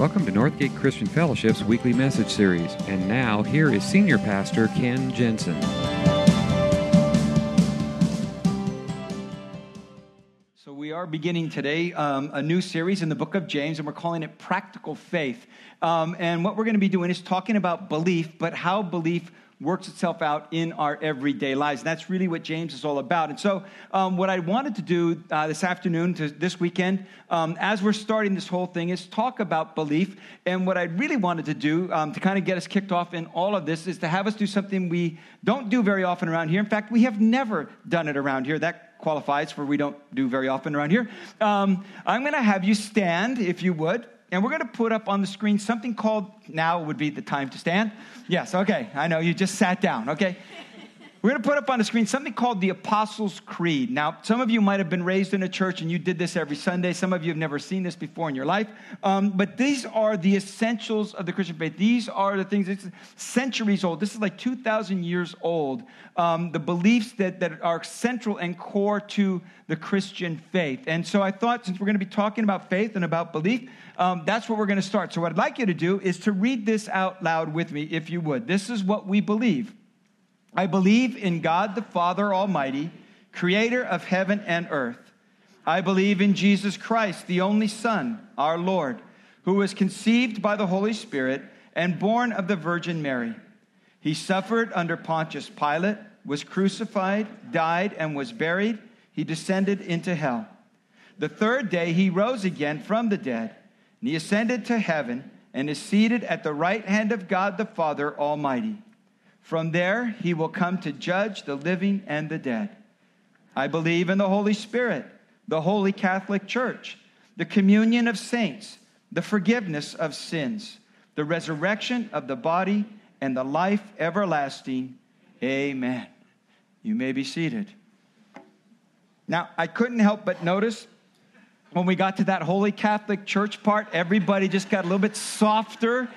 Welcome to Northgate Christian Fellowship's weekly message series. And now, here is Senior Pastor Ken Jensen. So, we are beginning today um, a new series in the book of James, and we're calling it Practical Faith. Um, and what we're going to be doing is talking about belief, but how belief works itself out in our everyday lives. And that's really what James is all about. And so, um, what I wanted to do uh, this afternoon, to this weekend, um, as we're starting this whole thing, is talk about belief. And what I really wanted to do um, to kind of get us kicked off in all of this is to have us do something we don't do very often around here. In fact, we have never done it around here. That qualifies for we don't do very often around here. Um, I'm going to have you stand, if you would. And we're going to put up on the screen something called, now would be the time to stand. Yes, okay. I know you just sat down, okay? We're going to put up on the screen something called the Apostles' Creed. Now, some of you might have been raised in a church and you did this every Sunday. Some of you have never seen this before in your life. Um, but these are the essentials of the Christian faith. These are the things, centuries old. This is like 2,000 years old. Um, the beliefs that, that are central and core to the Christian faith. And so I thought, since we're going to be talking about faith and about belief, um, that's what we're going to start. So, what I'd like you to do is to read this out loud with me, if you would. This is what we believe. I believe in God the Father Almighty, creator of heaven and earth. I believe in Jesus Christ, the only Son, our Lord, who was conceived by the Holy Spirit and born of the Virgin Mary. He suffered under Pontius Pilate, was crucified, died, and was buried. He descended into hell. The third day he rose again from the dead, and he ascended to heaven and is seated at the right hand of God the Father Almighty. From there, he will come to judge the living and the dead. I believe in the Holy Spirit, the Holy Catholic Church, the communion of saints, the forgiveness of sins, the resurrection of the body, and the life everlasting. Amen. You may be seated. Now, I couldn't help but notice when we got to that Holy Catholic Church part, everybody just got a little bit softer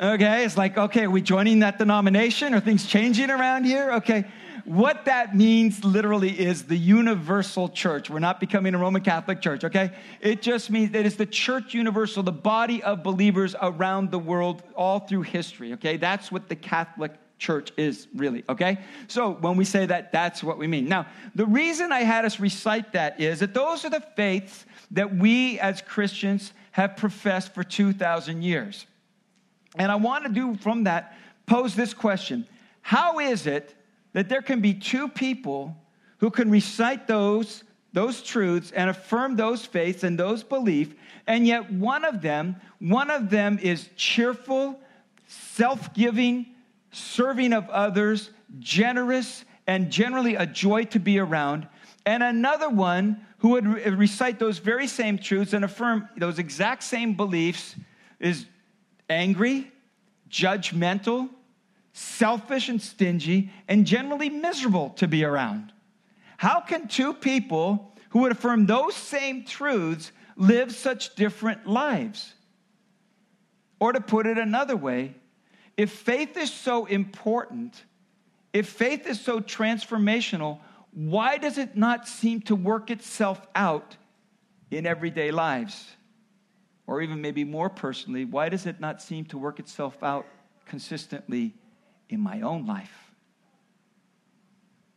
Okay, it's like, okay, are we joining that denomination? Are things changing around here? Okay. What that means literally is the universal church. We're not becoming a Roman Catholic church, okay? It just means that it's the church universal, the body of believers around the world all through history, okay? That's what the Catholic church is really, okay? So when we say that, that's what we mean. Now, the reason I had us recite that is that those are the faiths that we as Christians have professed for 2,000 years. And I want to do from that pose this question. How is it that there can be two people who can recite those, those truths and affirm those faiths and those beliefs, and yet one of them, one of them is cheerful, self-giving, serving of others, generous, and generally a joy to be around, and another one who would recite those very same truths and affirm those exact same beliefs is angry, judgmental, selfish and stingy, and generally miserable to be around. How can two people who would affirm those same truths live such different lives? Or to put it another way, if faith is so important, if faith is so transformational, why does it not seem to work itself out in everyday lives? Or even maybe more personally, why does it not seem to work itself out consistently in my own life?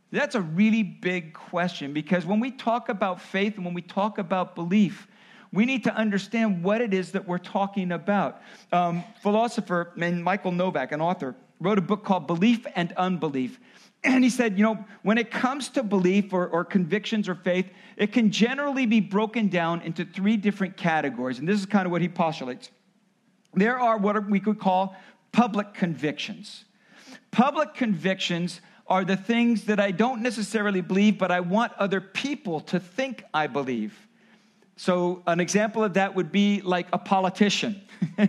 That's a really big question because when we talk about faith and when we talk about belief, we need to understand what it is that we're talking about. Um, philosopher Michael Novak, an author, wrote a book called Belief and Unbelief. And he said, you know, when it comes to belief or, or, convictions or faith, it can generally be broken down into three different categories. And this is kind of what he postulates. There are what we could call public convictions. Public convictions are the things that I don't necessarily believe, but I want other people to think I believe. So, an example of that would be like a politician.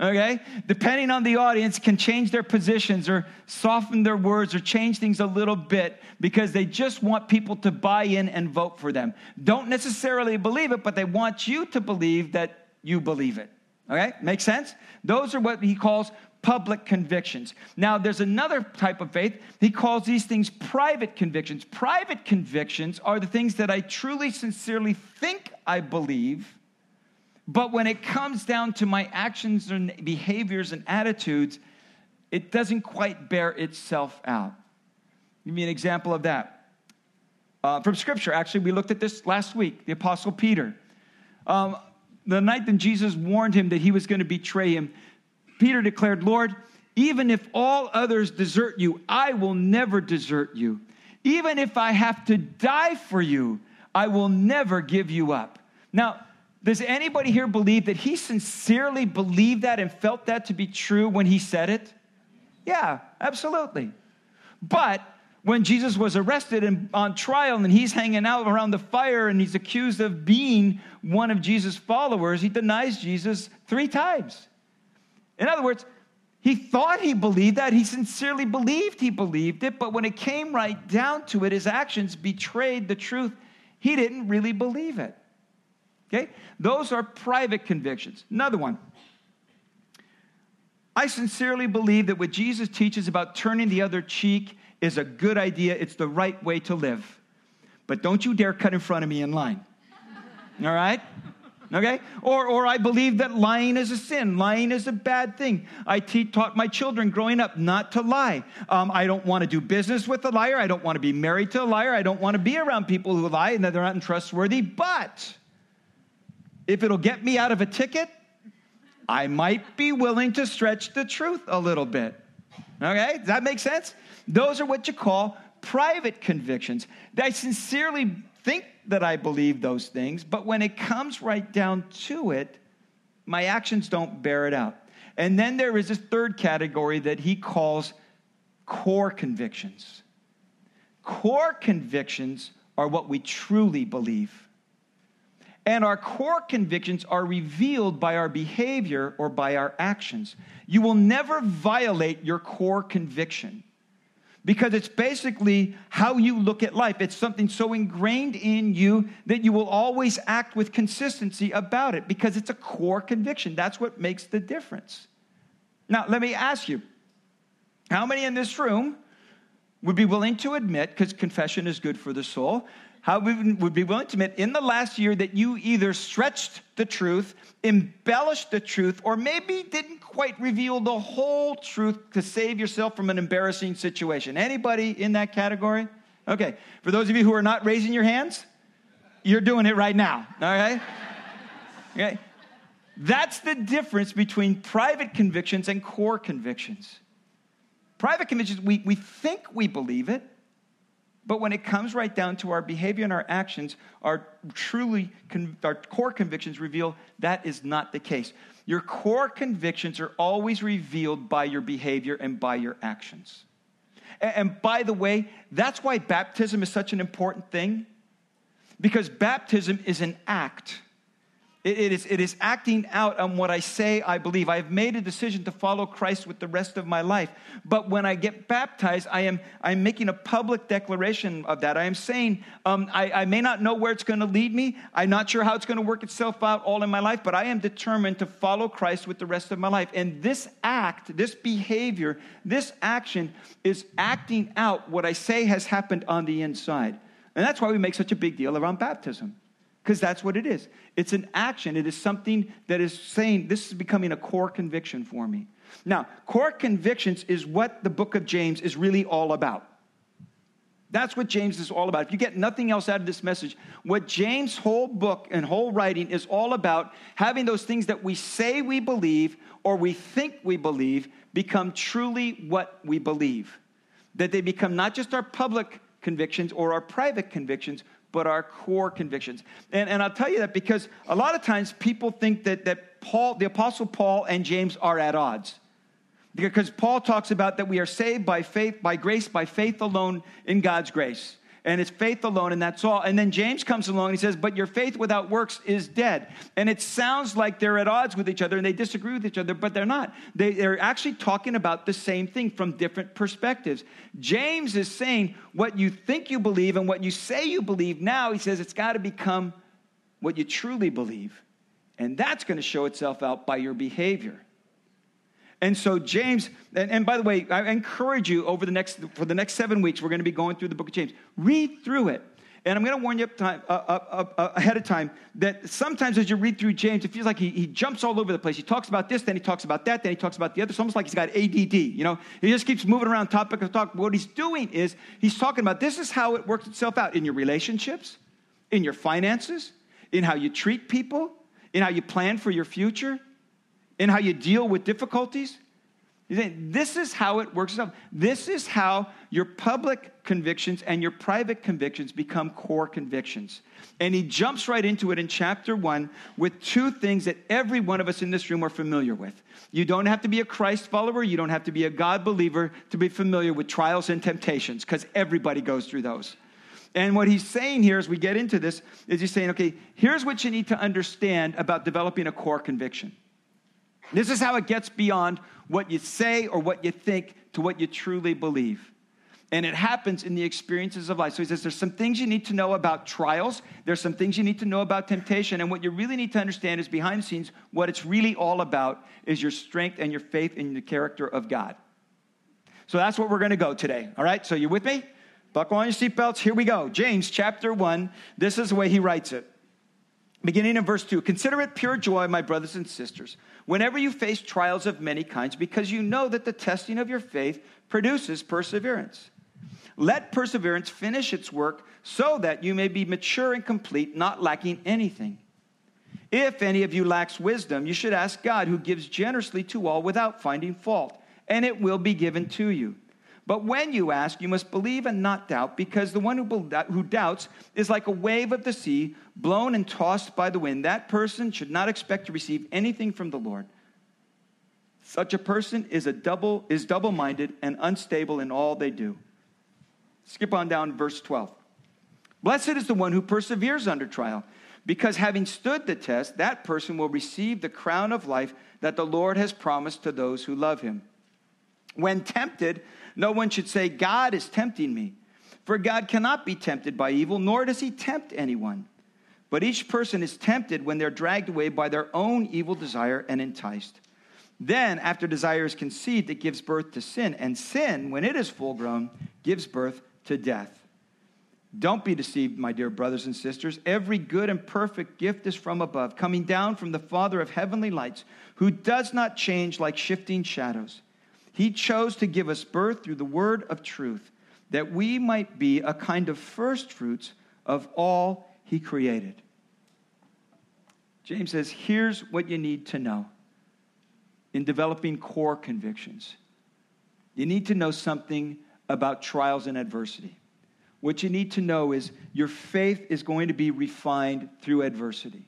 okay? Depending on the audience, can change their positions or soften their words or change things a little bit because they just want people to buy in and vote for them. Don't necessarily believe it, but they want you to believe that you believe it. Okay? Make sense? Those are what he calls public convictions. Now, there's another type of faith. He calls these things private convictions. Private convictions are the things that I truly, sincerely think I believe, But when it comes down to my actions and behaviors and attitudes, it doesn't quite bear itself out. Give me an example of that. Uh, from Scripture, actually, we looked at this last week, the Apostle Peter. Um, the night that Jesus warned him that he was going to betray him, Peter declared, Lord, even if all others desert you, I will never desert you. Even if I have to die for you, I will never give you up. Now, does anybody here believe that he sincerely believed that and felt that to be true when he said it? Yeah, absolutely. But when Jesus was arrested and on trial and he's hanging out around the fire and he's accused of being one of Jesus' followers, he denies Jesus three times. In other words, he thought he believed that. He sincerely believed he believed it, but when it came right down to it, his actions betrayed the truth. He didn't really believe it. Okay? Those are private convictions. Another one. I sincerely believe that what Jesus teaches about turning the other cheek is a good idea. It's the right way to live. But don't you dare cut in front of me in line. All right? Okay? Or, or I believe that lying is a sin. Lying is a bad thing. I te- taught my children growing up not to lie. Um, I don't want to do business with a liar. I don't want to be married to a liar. I don't want to be around people who lie and that they're not trustworthy. But if it'll get me out of a ticket, I might be willing to stretch the truth a little bit. Okay? Does that make sense? Those are what you call private convictions. I sincerely think that I believe those things, but when it comes right down to it, my actions don't bear it out. And then there is this third category that he calls core convictions. Core convictions are what we truly believe. And our core convictions are revealed by our behavior or by our actions. You will never violate your core conviction because it's basically how you look at life. It's something so ingrained in you that you will always act with consistency about it because it's a core conviction. That's what makes the difference. Now, let me ask you how many in this room would be willing to admit, because confession is good for the soul, how we would be willing to admit in the last year that you either stretched the truth, embellished the truth, or maybe didn't quite reveal the whole truth to save yourself from an embarrassing situation. Anybody in that category? Okay. For those of you who are not raising your hands, you're doing it right now. All right? Okay. That's the difference between private convictions and core convictions. Private convictions, we, we think we believe it, but when it comes right down to our behavior and our actions, our truly our core convictions reveal that is not the case. Your core convictions are always revealed by your behavior and by your actions. And by the way, that's why baptism is such an important thing because baptism is an act. It, it, is, it is acting out on what I say I believe. I have made a decision to follow Christ with the rest of my life. But when I get baptized, I am I'm making a public declaration of that. I am saying, um, I, I may not know where it's going to lead me. I'm not sure how it's going to work itself out all in my life, but I am determined to follow Christ with the rest of my life. And this act, this behavior, this action is acting out what I say has happened on the inside. And that's why we make such a big deal around baptism because that's what it is. It's an action, it is something that is saying, This is becoming a core conviction for me. Now, core convictions is what the book of James is really all about. That's what James is all about. If you get nothing else out of this message, what James' whole book and whole writing is all about having those things that we say we believe or we think we believe become truly what we believe. That they become not just our public convictions or our private convictions, but our core convictions. And, and I'll tell you that because a lot of times people think that, that Paul, the Apostle Paul and James are at odds. Because Paul talks about that we are saved by faith, by grace, by faith alone in God's grace and it's faith alone, and that's all. And then James comes along and he says, But your faith without works is dead. And it sounds like they're at odds with each other and they disagree with each other, but they're not. They, they're actually talking about the same thing from different perspectives. James is saying, What you think you believe and what you say you believe now, he says, it's got to become what you truly believe. And that's going to show itself out by your behavior. And so James, and, and, by the way, I encourage you over the next for the next seven weeks, we're going to be going through the book of James. Read through it And I'm going to warn you up time, uh, uh, uh, ahead of time that sometimes as you read through James, it feels like he, he jumps all over the place. He talks about this, then he talks about that, then he talks about the other. It's almost like he's got ADD. You know, he just keeps moving around topic to talk. What he's doing is he's talking about this is how it works itself out in your relationships, in your finances, in how you treat people, in how you plan for your future, in how you deal with difficulties. This is how it works itself. This is how your public convictions and your private convictions become core convictions. And he jumps right into it in chapter one with two things that every one of us in this room are familiar with. You don't have to be a Christ follower, you don't have to be a God believer to be familiar with trials and temptations, because everybody goes through those. And what he's saying here as we get into this is he's saying, okay, here's what you need to understand about developing a core conviction. This is how it gets beyond what you say or what you think to what you truly believe. And it happens in the experiences of life. So he says there's some things you need to know about trials, there's some things you need to know about temptation, and what you really need to understand is behind the scenes, what it's really all about is your strength and your faith in the character of God. So that's what we're going to go today. All right? So you with me? Buckle on your seatbelts. Here we go. James chapter 1. This is the way he writes it. Beginning in verse 2 Consider it pure joy, my brothers and sisters whenever you face trials of many kinds, because you know that the testing of your faith produces perseverance. Let perseverance finish its work so that you may be mature and complete, not lacking anything. If any of you lacks wisdom, you should ask God, who gives generously to all without finding fault, and it will be given to you. But when you ask, you must believe and not doubt, because the one who, who doubts is like a wave of the sea, blown and tossed by the wind. That person should not expect to receive anything from the Lord. Such a person is a double is double-minded and unstable in all they do. Skip on down verse 12. Blessed is the one who perseveres under trial, because having stood the test, that person will receive the crown of life that the Lord has promised to those who love him. When tempted, no one should say, God is tempting me. For God cannot be tempted by evil, nor does he tempt anyone. But each person is tempted when they're dragged away by their own evil desire and enticed. Then, after desire is conceived, it gives birth to sin. And sin, when it is full grown, gives birth to death. Don't be deceived, my dear brothers and sisters. Every good and perfect gift is from above, coming down from the Father of heavenly lights, who does not change like shifting shadows. He chose to give us birth through the word of truth, that we might be a kind of first fruits of all he created. James says, here's what you need to know in developing core convictions. You need to know something about trials and adversity. What you need to know is your faith is going to be refined through adversity.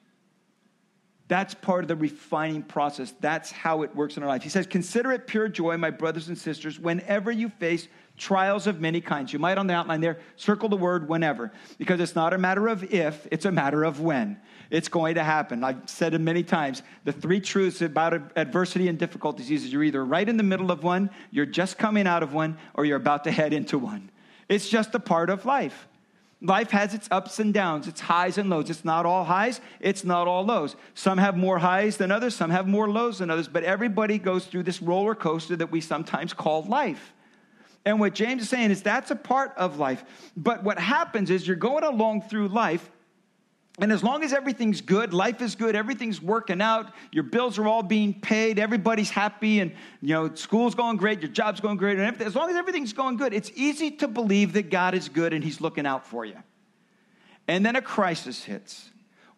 That's part of the refining process. That's how it works in our life. He says, Consider it pure joy, my brothers and sisters, whenever you face trials of many kinds. You might on the outline there circle the word whenever, because it's not a matter of if, it's a matter of when. It's going to happen. I've said it many times. The three truths about adversity and difficulties is you're either right in the middle of one, you're just coming out of one, or you're about to head into one. It's just a part of life. Life has its ups and downs, its highs and lows. It's not all highs, it's not all lows. Some have more highs than others, some have more lows than others, but everybody goes through this roller coaster that we sometimes call life. And what James is saying is that's a part of life. But what happens is you're going along through life and as long as everything's good, life is good, everything's working out, your bills are all being paid, everybody's happy, and you know, school's going great, your job's going great, and everything, as long as everything's going good, it's easy to believe that God is good and He's looking out for you. And then a crisis hits,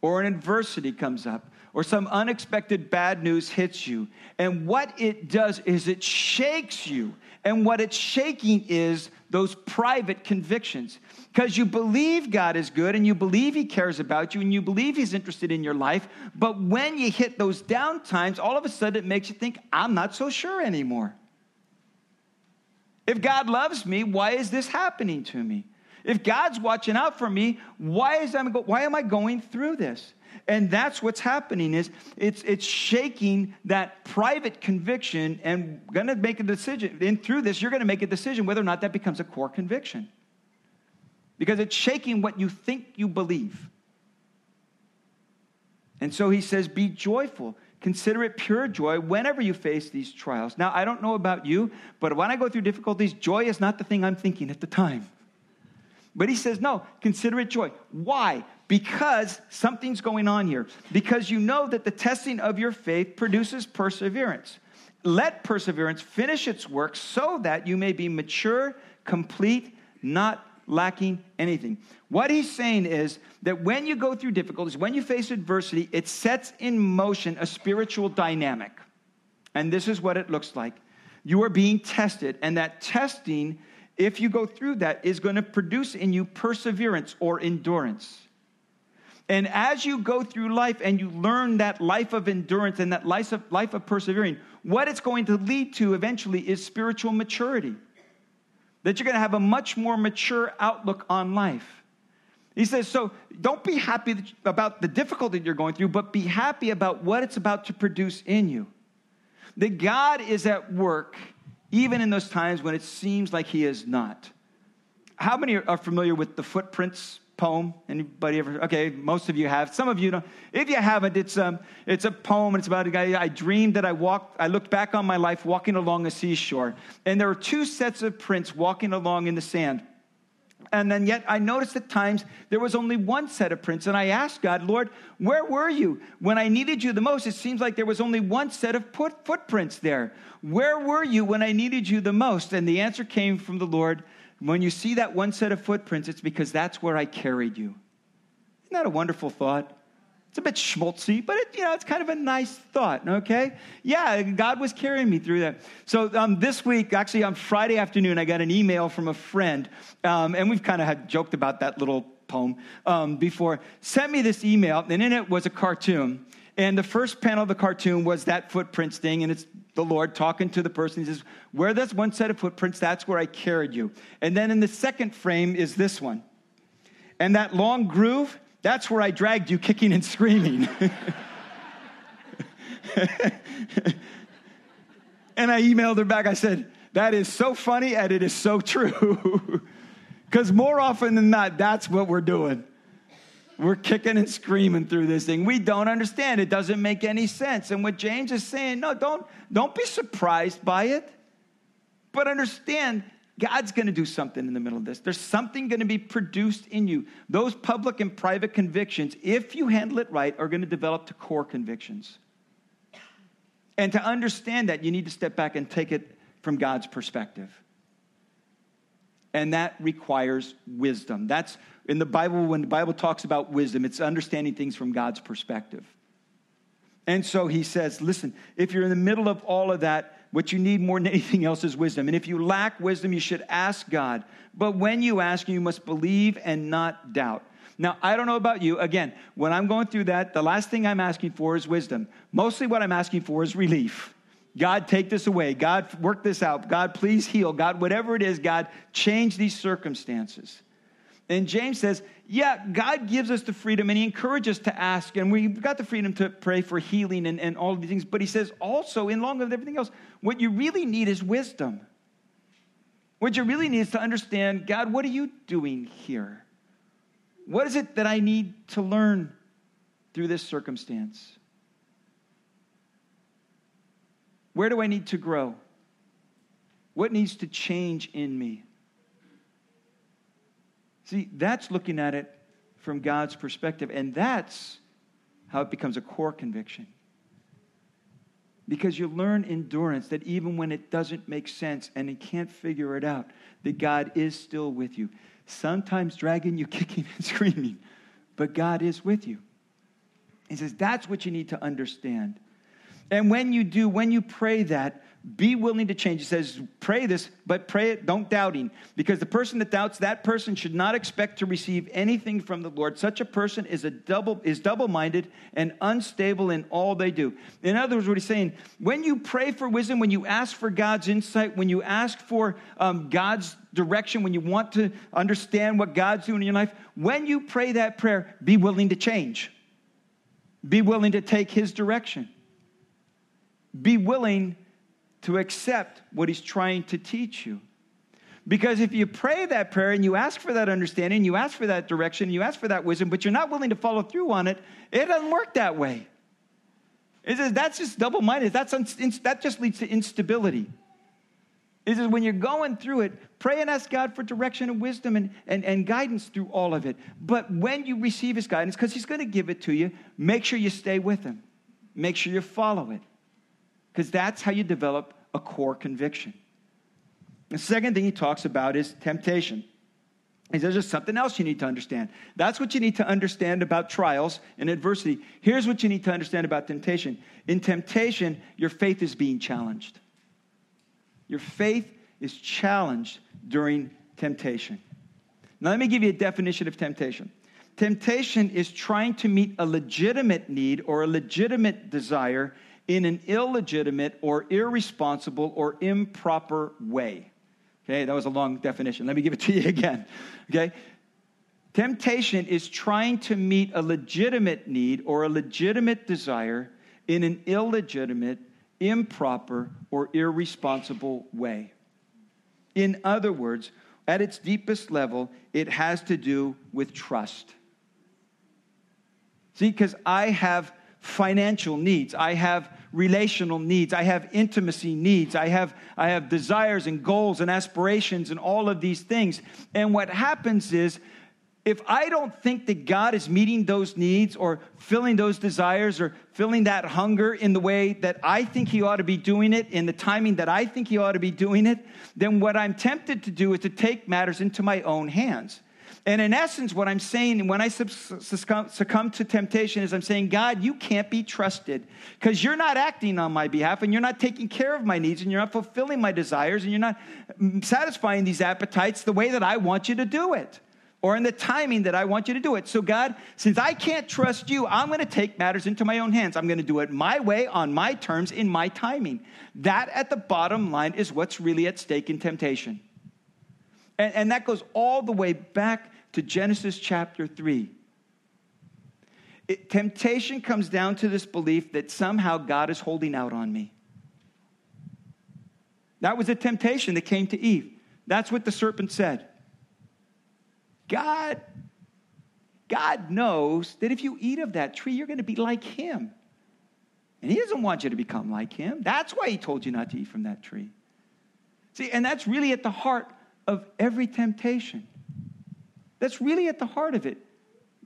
or an adversity comes up, or some unexpected bad news hits you. And what it does is it shakes you. And what it's shaking is those private convictions because you believe God is good and you believe He cares about you and you believe He's interested in your life. But when you hit those down times, all of a sudden it makes you think, I'm not so sure anymore. If God loves me, why is this happening to me? If God's watching out for me, why, is I, why am I going through this? And that's what's happening is it's, it's shaking that private conviction and going to make a decision. And through this, you're going to make a decision whether or not that becomes a core conviction because it's shaking what you think you believe. And so he says, Be joyful. Consider it pure joy whenever you face these trials. Now, I don't know about you, but when I go through difficulties, joy is not the thing I'm thinking at the time. But he says, no, consider it joy. Why? Because something's going on here. Because you know that the testing of your faith produces perseverance. Let perseverance finish its work so that you may be mature, complete, not lacking anything. What he's saying is that when you go through difficulties, when you face adversity, it sets in motion a spiritual dynamic. And this is what it looks like. You are being tested, and that testing if you go through that, is going to produce in you perseverance or endurance. And as you go through life and you learn that life of endurance and that life of, life of persevering, what it's going to lead to eventually is spiritual maturity. That you're going to have a much more mature outlook on life. He says, so don't be happy about the difficulty you're going through, but be happy about what it's about to produce in you. That God is at work even in those times when it seems like he is not. How many are familiar with the Footprints poem? Anybody ever? Okay, most of you have. Some of you don't. If you haven't, it's, um, it's a poem. It's about a guy. I dreamed that I walked, I looked back on my life walking along a seashore. And there were two sets of prints walking along in the sand. And then yet I noticed at times there was only one set of prints. And I asked God, Lord, where were you? When I needed you the most, it seems like there was only one set of footprints there. Where were you when I needed you the most? And the answer came from the Lord. When you see that one set of footprints, it's because that's where I carried you. Isn't that a wonderful thought? It's a bit schmaltzy, but it, you know, it's kind of a nice thought, okay? Yeah, God was carrying me through that. So um, this week, actually on Friday afternoon, I got an email from a friend, um, and we've kind of had joked about that little poem um, before. Sent me this email, and in it was a cartoon. And the first panel of the cartoon was that footprints thing, and it's the Lord talking to the person. He says, Where there's one set of footprints, that's where I carried you. And then in the second frame is this one. And that long groove, that's where I dragged you kicking and screaming. and I emailed her back. I said, That is so funny and it is so true. Because more often than not, that's what we're doing. We're kicking and screaming through this thing. We don't understand. It doesn't make any sense. And what James is saying, no, don't, don't be surprised by it, but understand God's going to do something in the middle of this. There's something going to be produced in you. Those public and private convictions, if you handle it right, are going to develop to core convictions. And to understand that, you need to step back and take it from God's perspective. And that requires wisdom. That's in the Bible, when the Bible talks about wisdom, it's understanding things from God's perspective. And so he says, listen, if you're in the middle of all of that, what you need more than anything else is wisdom. And if you lack wisdom, you should ask God. But when you ask, you must believe and not doubt. Now, I don't know about you. Again, when I'm going through that, the last thing I'm asking for is wisdom. Mostly what I'm asking for is relief. God, take this away. God, work this out. God, please heal. God, whatever it is, God, change these circumstances. And James says, yeah, God gives us the freedom and he encourages us to ask, and we've got the freedom to pray for healing and, and all of these things. But he says also, in along with everything else, what you really need is wisdom. What you really need is to understand, God, what are you doing here? What is it that I need to learn through this circumstance? Where do I need to grow? What needs to change in me? See, that's looking at it from God's perspective, and that's how it becomes a core conviction. Because you learn endurance that even when it doesn't make sense and you can't figure it out, that God is still with you. Sometimes dragging you, kicking and screaming, but God is with you. He says that's what you need to understand. And when you do, when you pray that, be willing to change. He says, pray this, but pray it, don't doubting. Because the person that doubts, that person should not expect to receive anything from the Lord. Such a person is a double is double-minded and unstable in all they do. In other words, what he's saying, when you pray for wisdom, when you ask for God's insight, when you ask for um, God's direction, when you want to understand what God's doing in your life, when you pray that prayer, be willing to change. Be willing to take his direction. Be willing to accept what he's trying to teach you. Because if you pray that prayer and you ask for that understanding, you ask for that direction, you ask for that wisdom, but you're not willing to follow through on it, it doesn't work that way. It says that's just double minded. That's that just leads to instability. He says, when you're going through it, pray and ask God for direction and wisdom and, and, and guidance through all of it. But when you receive His guidance, because He's going to give it to you, make sure you stay with Him. Make sure you follow it. Because that's how you develop a core conviction. The second thing He talks about is temptation. He says there's something else you need to understand. That's what you need to understand about trials and adversity. Here's what you need to understand about temptation. In temptation, your faith is being challenged. Your faith is challenged during temptation. Now, let me give you a definition of temptation. Temptation is trying to meet a legitimate need or a legitimate desire in an illegitimate or irresponsible or improper way. Okay, that was a long definition. Let me give it to you again. Okay? Temptation is trying to meet a legitimate need or a legitimate desire in an illegitimate improper, or irresponsible way. In other words, at its deepest level, it has to do with trust. See, because I have financial needs, I have relational needs, I have intimacy needs, I have, I have desires and goals and aspirations and all of these things. And what happens is if I don't think that God is meeting those needs or filling those desires or filling that hunger in the way that I think He ought to be doing it, in the timing that I think He ought to be doing it, then what I'm tempted to do is to take matters into my own hands. And in essence, what I'm saying when I succumb to temptation is I'm saying, God, you can't be trusted because you're not acting on my behalf and you're not taking care of my needs and you're not fulfilling my desires and you're not mm, satisfying these appetites the way that I want you to do it or in the timing that I want you to do it. So, God, since I can't trust you, I'm going to take matters into my own hands. I'm going to do it my way, on my terms, in my timing. That, at the bottom line, is what's really at stake in temptation. And, and that goes all the way back to Genesis chapter 3. It, temptation comes down to this belief that somehow God is holding out on me. That was a temptation that came to Eve. That's what the serpent said. God, God knows that if you eat of that tree, you're going to be like him. And he doesn't want you to become like him. That's why he told you not to eat from that tree. See, and that's really at the heart of every temptation. That's really at the heart of it.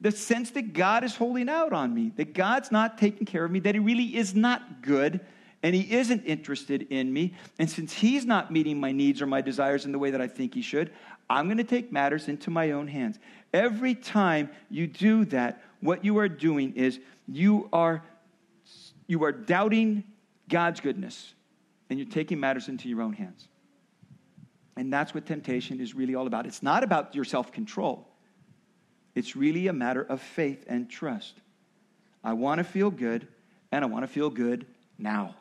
The sense that God is holding out on me, that God's not taking care of me, that he really is not good, and he isn't interested in me. And since he's not meeting my needs or my desires in the way that I think he should, I'm going to take matters into my own hands. Every time you do that, what you are doing is you are you are doubting God's goodness and you're taking matters into your own hands. And that's what temptation is really all about. It's not about your self-control. It's really a matter of faith and trust. I want to feel good and I want to feel good now.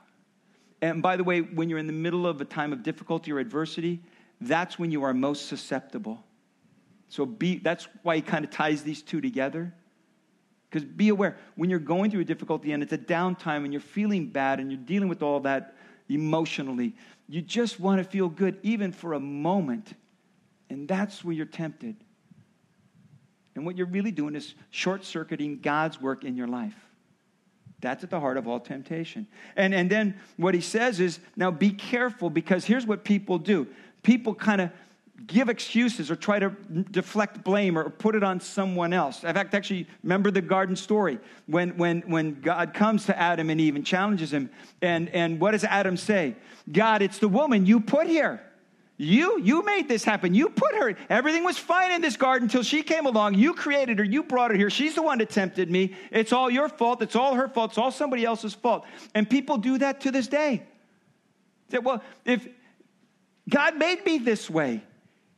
And by the way, when you're in the middle of a time of difficulty or adversity, that's when you are most susceptible. So be, that's why he kind of ties these two together. Because be aware, when you're going through a difficulty and it's a downtime and you're feeling bad and you're dealing with all that emotionally, you just want to feel good even for a moment. And that's where you're tempted. And what you're really doing is short circuiting God's work in your life. That's at the heart of all temptation. And, and then what he says is now be careful because here's what people do people kind of give excuses or try to deflect blame or put it on someone else. In fact, actually, remember the garden story when, when, when God comes to Adam and Eve and challenges him. And, and what does Adam say? God, it's the woman you put here. You, you made this happen. You put her. Everything was fine in this garden until she came along. You created her. You brought her here. She's the one that tempted me. It's all your fault. It's all her fault. It's all somebody else's fault. And people do that to this day. Say, well, if God made me this way,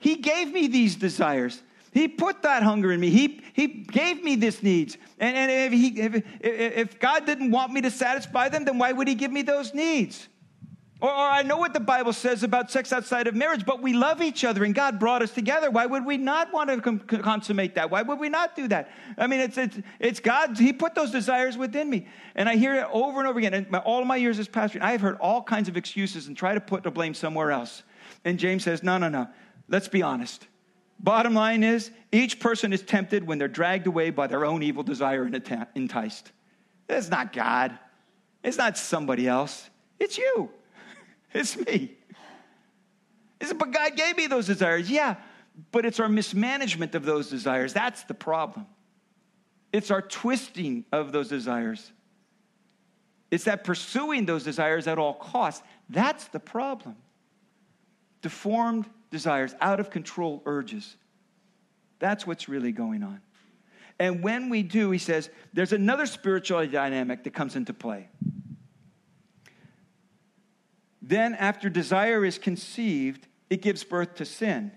He gave me these desires. He put that hunger in me. He, he gave me these needs. And, and if, he, if, if God didn't want me to satisfy them, then why would He give me those needs? Or, or, I know what the Bible says about sex outside of marriage, but we love each other and God brought us together. Why would we not want to consummate that? Why would we not do that? I mean, it's, it's, it's God. He put those desires within me. And I hear it over and over again. And all my years as pastor, I have heard all kinds of excuses and try to put the blame somewhere else. And James says, no, no, no. Let's be honest. Bottom line is, each person is tempted when they're dragged away by their own evil desire and enticed. It's not God. It's not somebody else. It's you. It's me. Said, But God gave me those desires. Yeah, but it's our mismanagement of those desires. That's the problem. It's our twisting of those desires. It's that pursuing those desires at all costs. That's the problem. Deformed desires, out of control urges. That's what's really going on. And when we do, he says, there's another spiritual dynamic that comes into play. Then, after desire is conceived, it gives birth to sin.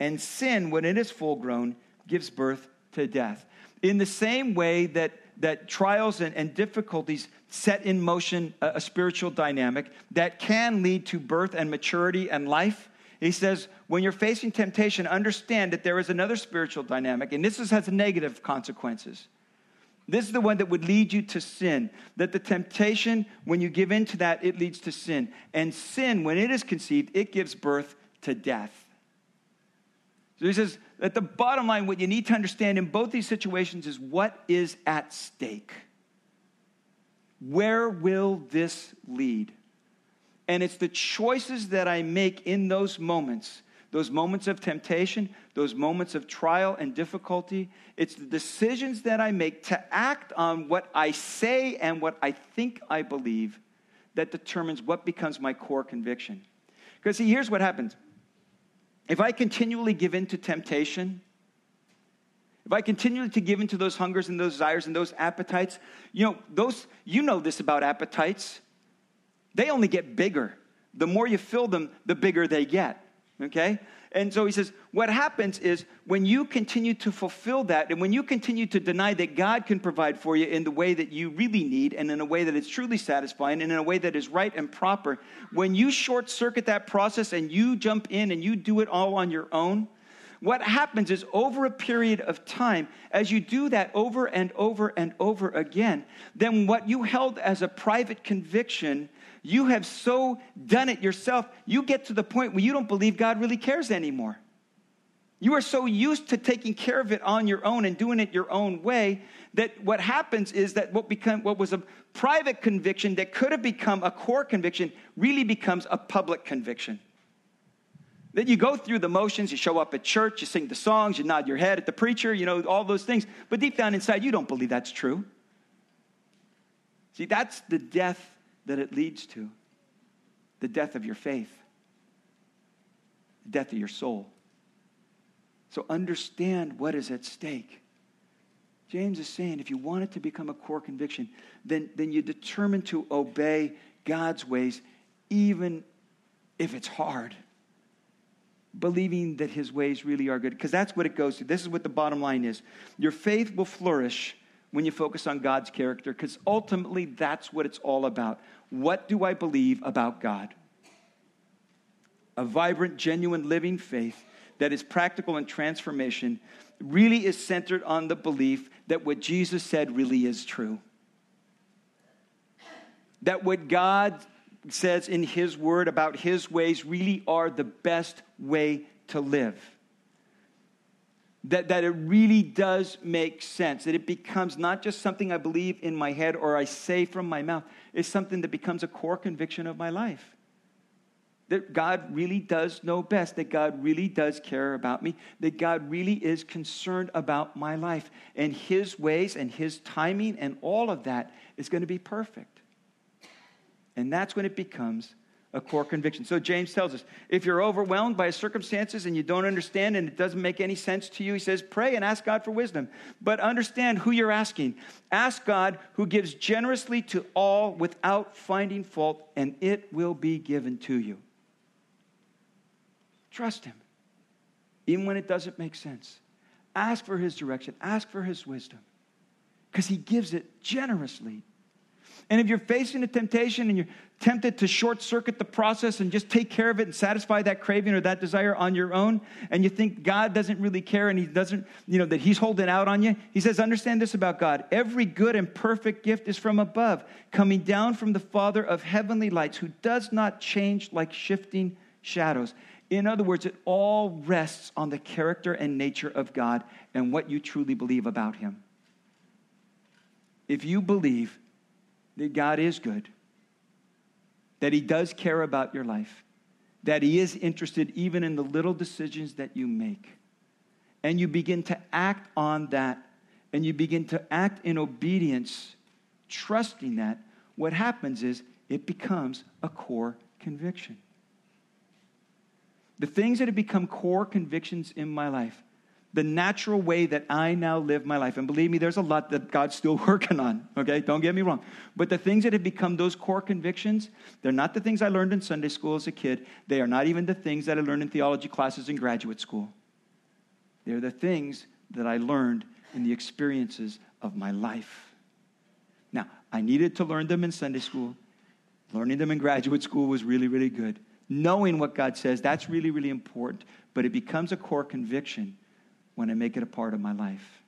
And sin, when it is full grown, gives birth to death. In the same way that, that trials and, and difficulties set in motion a, a spiritual dynamic that can lead to birth and maturity and life, he says, when you're facing temptation, understand that there is another spiritual dynamic, and this is, has negative consequences. This is the one that would lead you to sin. That the temptation, when you give in to that, it leads to sin. And sin, when it is conceived, it gives birth to death. So he says, at the bottom line, what you need to understand in both these situations is what is at stake. Where will this lead? And it's the choices that I make in those moments, those moments of temptation, those moments of trial and difficulty. It's the decisions that I make to act on what I say and what I think I believe that determines what becomes my core conviction. Because, see, here's what happens if I continually give in to temptation, if I continue to give in to those hungers and those desires and those appetites, you know, those, you know this about appetites. They only get bigger. The more you fill them, the bigger they get. Okay? And so he says, what happens is when you continue to fulfill that, and when you continue to deny that God can provide for you in the way that you really need, and in a way that is truly satisfying, and in a way that is right and proper, when you short circuit that process and you jump in and you do it all on your own, what happens is over a period of time, as you do that over and over and over again, then what you held as a private conviction you have so done it yourself, you get to the point where you don't believe God really cares anymore. You are so used to taking care of it on your own and doing it your own way that what happens is that what, become, what was a private conviction that could have become a core conviction really becomes a public conviction. That you go through the motions, you show up at church, you sing the songs, you nod your head at the preacher, you know, all those things. But deep down inside, you don't believe that's true. See, that's the death that it leads to the death of your faith, the death of your soul. So understand what is at stake. James is saying if you want it to become a core conviction, then, then you determine to obey God's ways, even if it's hard. Believing that his ways really are good. Because that's what it goes to. This is what the bottom line is. Your faith will flourish when you focus on God's character, because ultimately that's what it's all about. What do I believe about God? A vibrant, genuine, living faith that is practical and transformation really is centered on the belief that what Jesus said really is true. That what God says in His Word about His ways really are the best way to live that, that it really does make sense, that it becomes not just something I believe in my head or I say from my mouth, it's something that becomes a core conviction of my life. That God really does know best, that God really does care about me, that God really is concerned about my life, and His ways and His timing and all of that is going to be perfect. And that's when it becomes a core conviction. So James tells us if you're overwhelmed by circumstances and you don't understand and it doesn't make any sense to you, he says, pray and ask God for wisdom. But understand who you're asking. Ask God who gives generously to all without finding fault, and it will be given to you. Trust Him, even when it doesn't make sense. Ask for His direction, ask for His wisdom, because He gives it generously and if you're facing a temptation and you're tempted to short circuit the process and just take care of it and satisfy that craving or that desire on your own, and you think God doesn't really care and He doesn't, you know, that He's holding out on you, He says, understand this about God. Every good and perfect gift is from above, coming down from the Father of heavenly lights, who does not change like shifting shadows. In other words, it all rests on the character and nature of God and what you truly believe about Him. If you believe that God is good, that He does care about your life, that He is interested even in the little decisions that you make. And you begin to act on that, and you begin to act in obedience, trusting that, what happens is it becomes a core conviction. The things that have become core convictions in my life, the natural way that I now live my life, and believe me, there's a lot that God's still working on, okay? Don't get me wrong. But the things that have become those core convictions, they're not the things I learned in Sunday school as a kid. They are not even the things that I learned in theology classes in graduate school. They're the things that I learned in the experiences of my life. Now, I needed to learn them in Sunday school. Learning them in graduate school was really, really good. Knowing what God says, that's really, really important. But it becomes a core conviction when I make it a part of my life.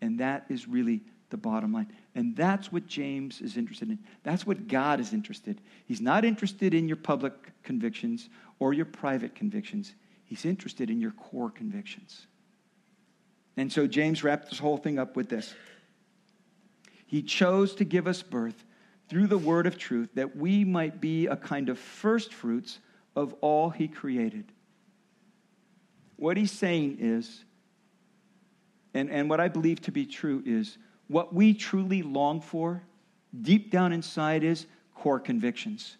And that is really the bottom line. And that's what James is interested in. That's what God is interested. He's not interested in your public convictions or your private convictions. He's interested in your core convictions. And so James wrapped this whole thing up with this. He chose to give us birth through the word of truth that we might be a kind of first fruits of all he created. What he's saying is, and, and what I believe to be true is, what we truly long for deep down inside is core convictions.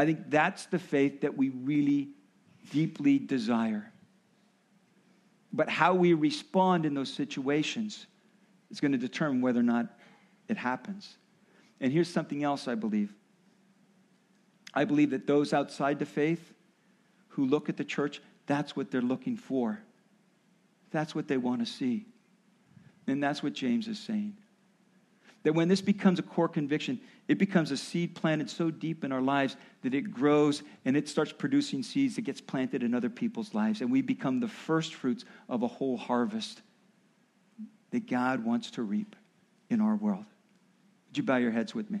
I think that's the faith that we really deeply desire. But how we respond in those situations is going to determine whether or not it happens. And here's something else I believe I believe that those outside the faith who look at the church, that's what they're looking for. That's what they want to see. And that's what James is saying. That when this becomes a core conviction, it becomes a seed planted so deep in our lives that it grows and it starts producing seeds that gets planted in other people's lives. And we become the first fruits of a whole harvest that God wants to reap in our world. Would you bow your heads with me?